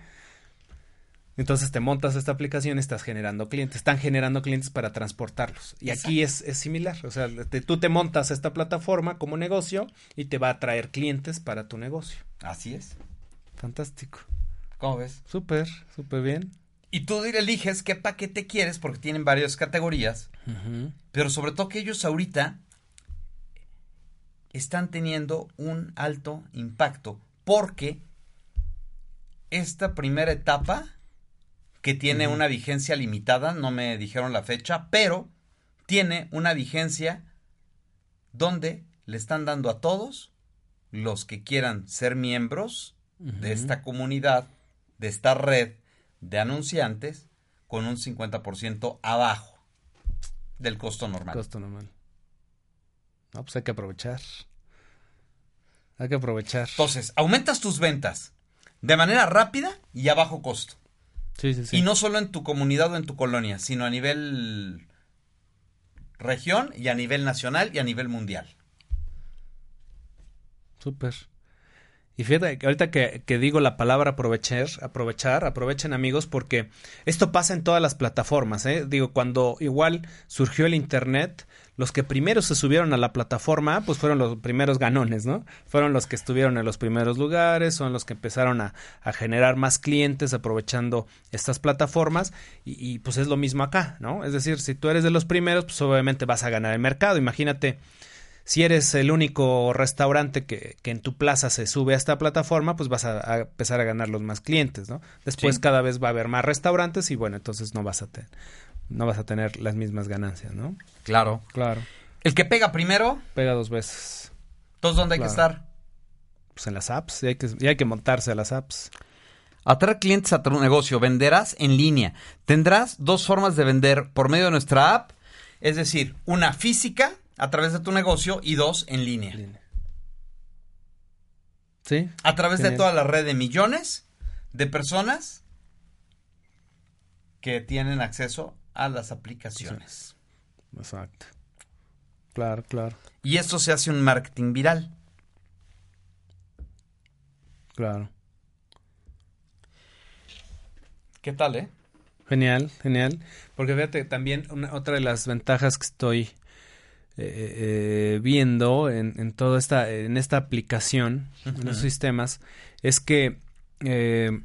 Entonces te montas esta aplicación y estás generando clientes, están generando clientes para transportarlos. Y aquí es, es, similar, o sea, tú te montas esta plataforma como negocio y te va a traer clientes para tu negocio. Así es. Fantástico. ¿Cómo ves? Súper, súper bien. Y tú eliges qué paquete quieres porque tienen varias categorías, pero sobre todo que ellos ahorita están teniendo un alto impacto porque esta primera etapa que tiene una vigencia limitada, no me dijeron la fecha, pero tiene una vigencia donde le están dando a todos los que quieran ser miembros de esta comunidad, de esta red de anunciantes, con un 50% abajo del costo normal. Costo normal. No, pues hay que aprovechar. Hay que aprovechar. Entonces, aumentas tus ventas de manera rápida y a bajo costo. Sí, sí, sí. Y no solo en tu comunidad o en tu colonia, sino a nivel región y a nivel nacional y a nivel mundial. Súper. Y fíjate que ahorita que, que, digo la palabra aprovechar, aprovechar, aprovechen amigos, porque esto pasa en todas las plataformas. ¿eh? Digo, cuando igual surgió el Internet, los que primero se subieron a la plataforma, pues fueron los primeros ganones, ¿no? Fueron los que estuvieron en los primeros lugares, son los que empezaron a, a generar más clientes aprovechando estas plataformas y, y, pues es lo mismo acá, ¿no? Es decir, si tú eres de los primeros, pues obviamente vas a ganar el mercado. Imagínate si eres el único restaurante que, que, en tu plaza se sube a esta plataforma, pues vas a, a empezar a ganar los más clientes, ¿no? Después sí. cada vez va a haber más restaurantes y bueno, entonces no vas a tener, no vas a tener las mismas ganancias, ¿no? Claro. Claro. El que pega primero. Pega dos veces. Entonces, ¿dónde claro. hay que estar? Pues en las apps, y hay, que, y hay que montarse a las apps. Atraer clientes a tu negocio. Venderás en línea. Tendrás dos formas de vender por medio de nuestra app, es decir, una física a través de tu negocio y dos en línea. línea. Sí. A través genial. de toda la red de millones de personas que tienen acceso a las aplicaciones. Exacto. Claro, claro. Y esto se hace un marketing viral. Claro. ¿Qué tal, eh? Genial, genial. Porque fíjate, también una, otra de las ventajas que estoy eh, eh, viendo en, en toda esta, en esta aplicación, uh -huh. en los sistemas, es que, eh,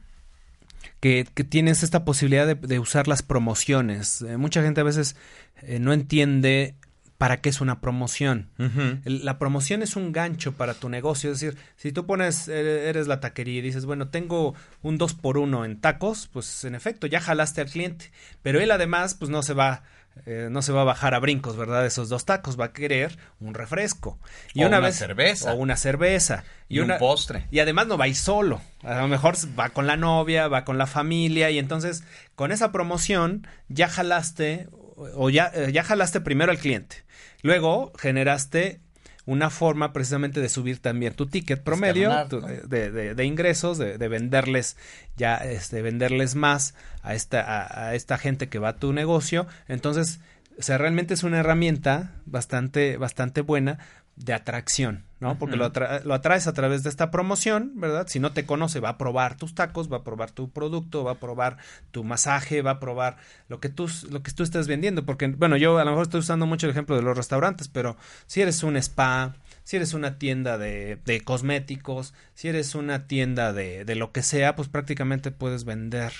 que, que, tienes esta posibilidad de, de usar las promociones. Eh, mucha gente a veces eh, no entiende para qué es una promoción. Uh -huh. La promoción es un gancho para tu negocio. Es decir, si tú pones, eres la taquería y dices, bueno, tengo un 2 por 1 en tacos, pues en efecto, ya jalaste al cliente. Pero él además, pues no se va eh, no se va a bajar a brincos, ¿verdad? Esos dos tacos, va a querer un refresco. Y o una, una vez, cerveza. O una cerveza. Y, y una, un postre. Y además no va a ir solo. A lo mejor va con la novia, va con la familia. Y entonces, con esa promoción, ya jalaste, o ya, eh, ya jalaste primero al cliente. Luego generaste una forma precisamente de subir también tu ticket promedio tu, ¿no? de, de, de, ingresos, de, de, venderles ya, este, venderles más a esta, a, a, esta gente que va a tu negocio. Entonces, o sea, realmente es una herramienta bastante, bastante buena de atracción, ¿no? Porque lo, atra lo, atraes a través de esta promoción, ¿verdad? Si no te conoce, va a probar tus tacos, va a probar tu producto, va a probar tu masaje, va a probar lo que tú, lo que tú estés vendiendo. Porque, bueno, yo a lo mejor estoy usando mucho el ejemplo de los restaurantes, pero si eres un spa, si eres una tienda de, de cosméticos, si eres una tienda de, de lo que sea, pues prácticamente puedes vender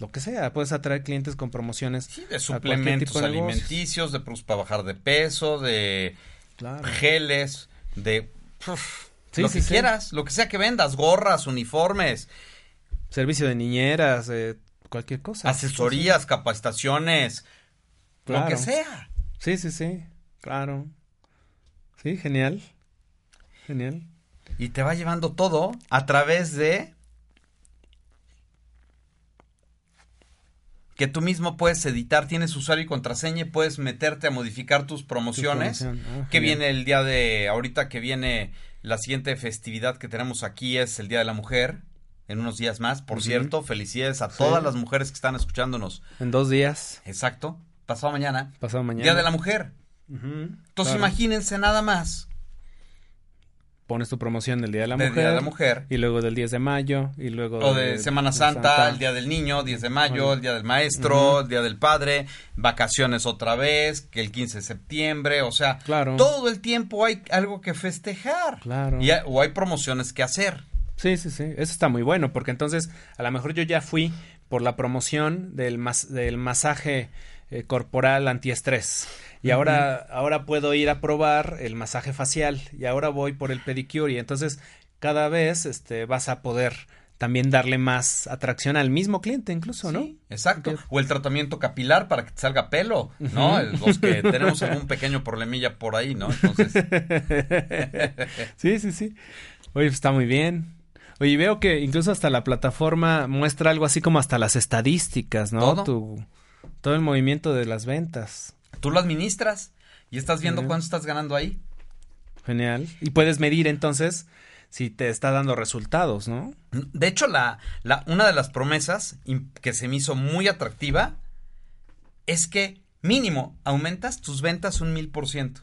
lo que sea, puedes atraer clientes con promociones. Sí, de suplementos de alimenticios, de productos para bajar de peso, de claro. geles, de uf, sí, lo sí, que sí. quieras, lo que sea que vendas, gorras, uniformes. Servicio de niñeras, eh, cualquier cosa. Asesorías, capacitaciones, claro. lo que sea. Sí, sí, sí, claro. Sí, genial. Genial. Y te va llevando todo a través de que tú mismo puedes editar, tienes usuario y contraseña y puedes meterte a modificar tus promociones. Oh, que viene el día de, ahorita que viene la siguiente festividad que tenemos aquí es el Día de la Mujer, en unos días más. Por uh -huh. cierto, felicidades a sí. todas las mujeres que están escuchándonos. En dos días. Exacto. Pasado mañana. Pasado mañana. Día de la Mujer. Uh -huh. Entonces claro. imagínense nada más pones tu promoción del Día de la, del mujer, Día de la Mujer. Y luego del 10 de mayo. Y luego o de, de Semana Santa, Santa, el Día del Niño, 10 de mayo, el Día del Maestro, uh -huh. el Día del Padre, vacaciones otra vez, que el 15 de septiembre. O sea, claro. todo el tiempo hay algo que festejar. Claro. Y hay, o hay promociones que hacer. Sí, sí, sí. Eso está muy bueno, porque entonces a lo mejor yo ya fui por la promoción del, mas del masaje eh, corporal antiestrés. Y ahora, uh -huh. ahora puedo ir a probar el masaje facial y ahora voy por el pedicure y entonces cada vez este, vas a poder también darle más atracción al mismo cliente incluso, ¿no? Sí, exacto. O el tratamiento capilar para que te salga pelo, ¿no? Uh -huh. Los que tenemos algún pequeño problemilla por ahí, ¿no? Entonces... sí, sí, sí. Oye, pues, está muy bien. Oye, veo que incluso hasta la plataforma muestra algo así como hasta las estadísticas, ¿no? Todo, tu, todo el movimiento de las ventas. Tú lo administras y estás viendo cuánto estás ganando ahí. Genial. Y puedes medir entonces si te está dando resultados, ¿no? De hecho, la, la, una de las promesas que se me hizo muy atractiva es que mínimo aumentas tus ventas un mil por ciento.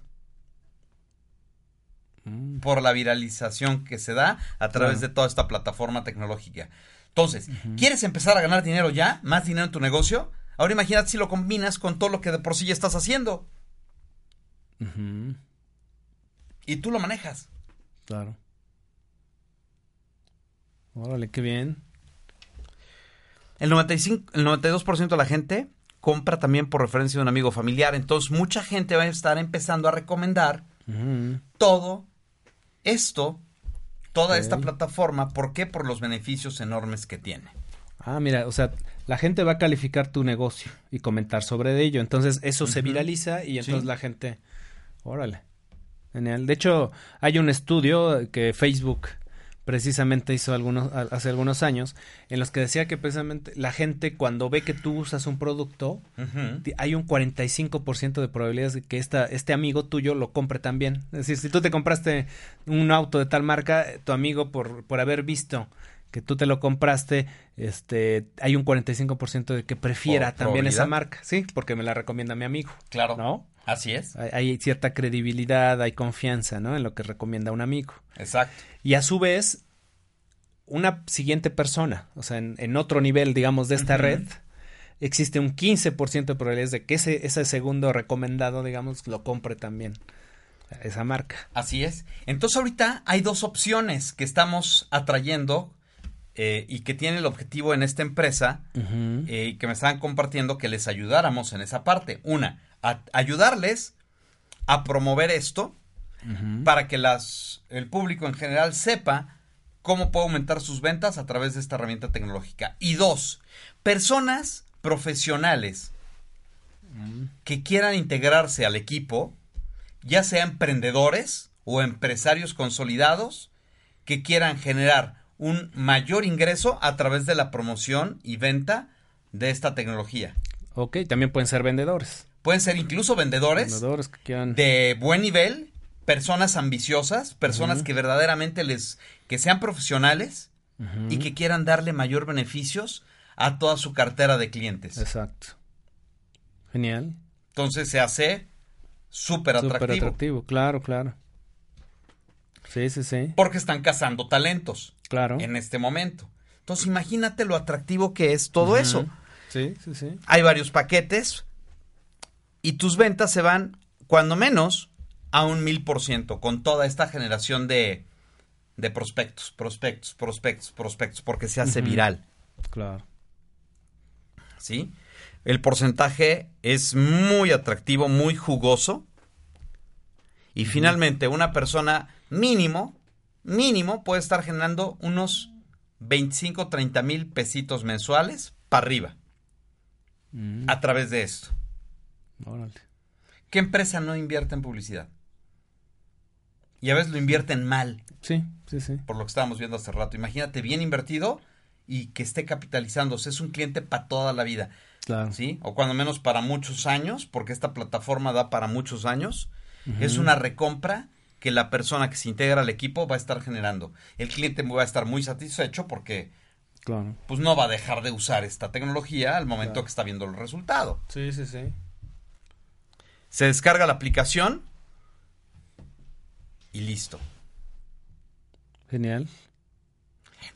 Por la viralización que se da a través Claro. de toda esta plataforma tecnológica. Entonces, ¿quieres empezar a ganar dinero ya? ¿Más dinero en tu negocio? Ahora imagínate si lo combinas con todo lo que de por sí ya estás haciendo. Y tú lo manejas. Claro. Órale, qué bien. El 95, el 92% de la gente compra también por referencia de un amigo familiar. Entonces, mucha gente va a estar empezando a recomendar todo esto, toda esta plataforma. ¿Por qué? Por los beneficios enormes que tiene. Ah, mira, o sea, la gente va a calificar tu negocio y comentar sobre ello. Entonces, eso se viraliza y entonces Sí. la gente. Órale. Genial. De hecho, hay un estudio que Facebook precisamente hizo algunos, hace algunos años en los que decía que precisamente la gente cuando ve que tú usas un producto, hay un 45% de probabilidades de que esta, este amigo tuyo lo compre también. Es decir, si tú te compraste un auto de tal marca, tu amigo por, por haber visto que tú te lo compraste, este, hay un 45% de que prefiera Por también esa marca, sí, porque me la recomienda mi amigo, Claro. ¿no? Así es. Hay, hay cierta credibilidad, hay confianza, ¿no? En lo que recomienda un amigo. Exacto. Y a su vez, una siguiente persona, o sea, en, en otro nivel, digamos, de esta red, existe un 15% de probabilidades de que ese, ese segundo recomendado, digamos, lo compre también esa marca. Así es. Entonces ahorita hay dos opciones que estamos atrayendo eh, y que tiene el objetivo en esta empresa eh, y que me estaban compartiendo que les ayudáramos en esa parte. Una, a- ayudarles a promover esto para que las, el público en general sepa cómo puede aumentar sus ventas a través de esta herramienta tecnológica. Y dos, personas profesionales que quieran integrarse al equipo, ya sea emprendedores o empresarios consolidados, que quieran generar un mayor ingreso a través de la promoción y venta de esta tecnología. Ok, también pueden ser vendedores. Pueden ser incluso vendedores Vendedores que quieran. de buen nivel, personas ambiciosas, personas que verdaderamente les que sean profesionales y que quieran darle mayor beneficios a toda su cartera de clientes. Exacto. Genial. Entonces se hace súper Súper atractivo atractivo, claro, claro. Sí, sí, sí. porque están cazando talentos Claro. en este momento. Entonces imagínate lo atractivo que es todo eso. Sí, sí, sí. Hay varios paquetes y tus ventas se van, cuando menos, a un mil por ciento con toda esta generación de, de prospectos, prospectos, prospectos, prospectos, porque se hace viral, Claro. ¿sí? El porcentaje es muy atractivo, muy jugoso. Y finalmente, una persona mínimo, mínimo, puede estar generando unos 25, 30 mil pesitos mensuales para arriba Mm, a través de esto. órale. ¿Qué empresa no invierte en publicidad? Y a veces lo invierten mal, Sí, sí, sí. por lo que estábamos viendo hace rato. Imagínate bien invertido y que esté capitalizándose. Es un cliente para toda la vida, Claro. ¿sí? O cuando menos para muchos años, porque esta plataforma da para muchos años. Es una recompra que la persona que se integra al equipo va a estar generando. El cliente va a estar muy satisfecho porque Claro. pues no va a dejar de usar esta tecnología al momento Claro. que está viendo el resultado. Sí, sí, sí. Se descarga la aplicación y listo. Genial.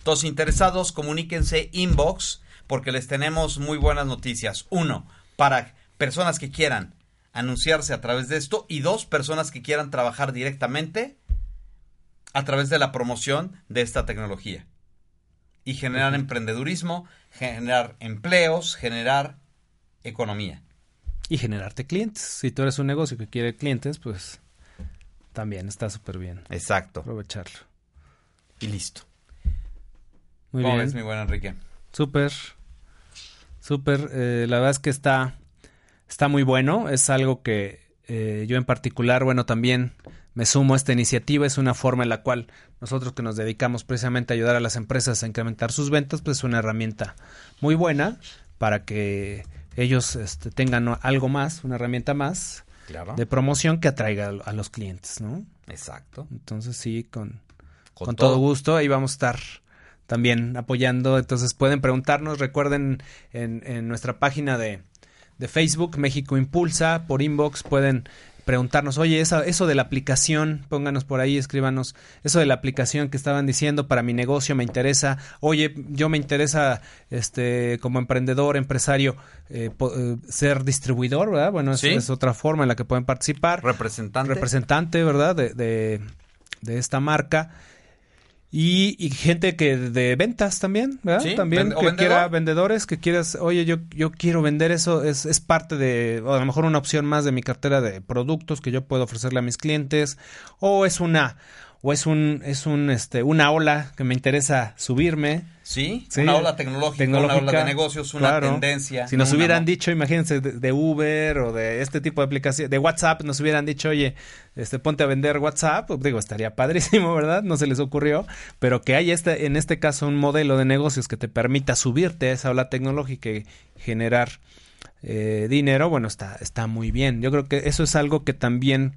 Todos interesados, comuníquense inbox porque les tenemos muy buenas noticias. Uno, para personas que quieran anunciarse a través de esto y dos, personas que quieran trabajar directamente a través de la promoción de esta tecnología. Y generar emprendedurismo, generar empleos, generar economía. Y generarte clientes. Si tú eres un negocio que quiere clientes, pues también está súper bien. Exacto. Aprovecharlo. Y listo. Muy ¿Cómo bien. ves, mi buen Enrique? Súper. Súper. eh, la verdad es que está, está muy bueno. Es algo que eh, yo en particular, bueno, también me sumo a esta iniciativa. Es una forma en la cual nosotros que nos dedicamos precisamente a ayudar a las empresas a incrementar sus ventas, pues es una herramienta muy buena para que ellos este, tengan algo más, una herramienta más Claro. de promoción que atraiga a- los clientes, ¿no? Exacto. Entonces sí, con, Con con, todo. todo. gusto, ahí vamos a estar también apoyando. Entonces pueden preguntarnos, recuerden en, en nuestra página de, de Facebook, México Impulsa, por inbox pueden preguntarnos, oye, eso, eso de la aplicación, pónganos por ahí, escríbanos, eso de la aplicación que estaban diciendo para mi negocio me interesa, oye, yo me interesa, este, como emprendedor, empresario, eh, eh, ser distribuidor, ¿verdad? Bueno, es otra forma en la que pueden participar. Representante. Representante, ¿verdad? De, de, de esta marca. Y, gente que de ventas también, ¿verdad? también que quiera vendedores, que quieras, oye, yo, yo quiero vender eso, es, es parte de, o a lo mejor una opción más de mi cartera de productos que yo puedo ofrecerle a mis clientes, o es una, o es un, es un, este, una ola que me interesa subirme. Sí, una ola tecnológica, una ola de negocios, una tendencia. Si nos hubieran dicho, imagínense, de, Uber o de este tipo de aplicación, de WhatsApp, nos hubieran dicho, oye, este, ponte a vender WhatsApp, pues, digo, estaría padrísimo, ¿verdad? No se les ocurrió, pero que haya este, en este caso un modelo de negocios que te permita subirte a esa ola tecnológica y generar eh, dinero, bueno, está, está muy bien. Yo creo que eso es algo que también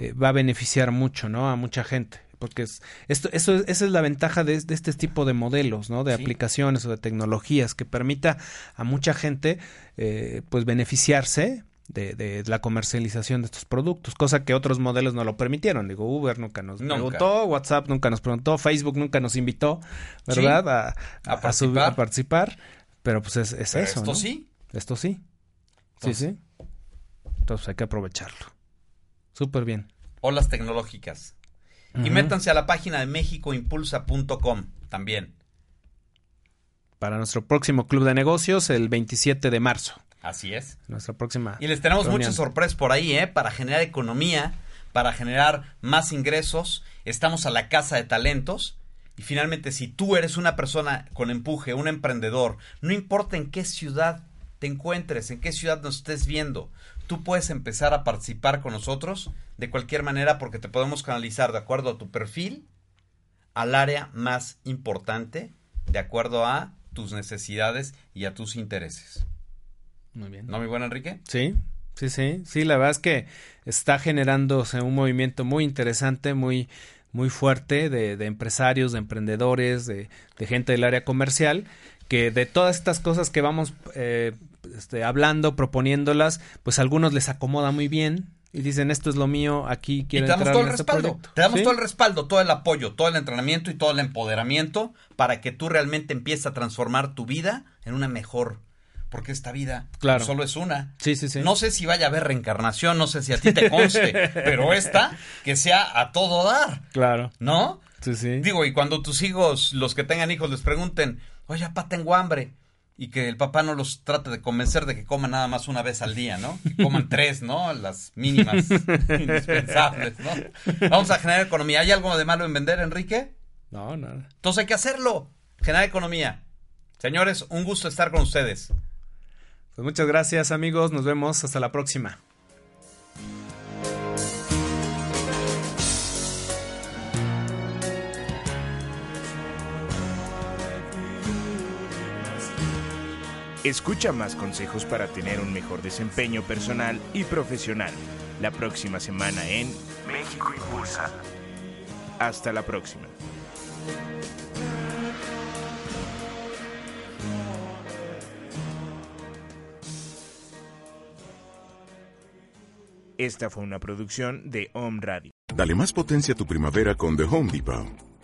eh, va a beneficiar mucho, ¿no? A mucha gente. Porque es, esto, eso, esa es la ventaja de, este tipo de modelos, ¿no? De aplicaciones o de tecnologías que permita a mucha gente, eh, pues, beneficiarse de, de, la comercialización de estos productos, cosa que otros modelos no lo permitieron. Digo, Uber nunca nos preguntó, WhatsApp nunca nos preguntó, Facebook nunca nos invitó, ¿verdad? A, a, participar. a, participar. Pero pues es, eso. Esto sí. Esto sí. sí, sí. Entonces hay que aprovecharlo. Súper bien. Olas tecnológicas. Y métanse a la página de mexicoimpulsa.com también. Para nuestro próximo club de negocios, el 27 de marzo. Así es. Nuestra próxima. Y les tenemos muchas sorpresas por ahí, ¿eh? Para generar economía, para generar más ingresos. Estamos a la casa de talentos. Y finalmente, si tú eres una persona con empuje, un emprendedor, no importa en qué ciudad te encuentres, en qué ciudad nos estés viendo, tú puedes empezar a participar con nosotros de cualquier manera porque te podemos canalizar de acuerdo a tu perfil al área más importante, de acuerdo a tus necesidades y a tus intereses. Muy bien. ¿No, mi buen Enrique? Sí, sí, sí. Sí, la verdad es que está generándose un movimiento muy interesante, muy, muy fuerte de, de empresarios, de emprendedores, de, de, gente del área comercial, que de todas estas cosas que vamos eh, este, hablando, proponiéndolas, pues a algunos les acomoda muy bien, y dicen esto es lo mío, aquí quiero y te damos todo el este respaldo. Te damos todo el respaldo, todo el apoyo, todo el entrenamiento y todo el empoderamiento para que tú realmente empieces a transformar tu vida en una mejor. Porque esta vida claro. solo es una. Sí, sí, sí. No sé si vaya a haber reencarnación, no sé si a ti te conste, pero esta, que sea a todo dar. Claro. ¿No? Sí, sí. Digo, y cuando tus hijos, los que tengan hijos, les pregunten, oye, papá, tengo hambre y que el papá no los trate de convencer de que coman nada más una vez al día, ¿no? Que coman tres, ¿no? Las mínimas indispensables, ¿no? Vamos a generar economía. ¿Hay algo de malo en vender, Enrique? No, nada. Entonces hay que hacerlo. Generar economía. Señores, un gusto estar con ustedes. Pues muchas gracias, amigos. Nos vemos. Hasta la próxima. Escucha más consejos para tener un mejor desempeño personal y profesional la próxima semana en México Impulsa. Hasta la próxima. Esta fue una producción de Home Radio. Dale más potencia a tu primavera con The Home Depot.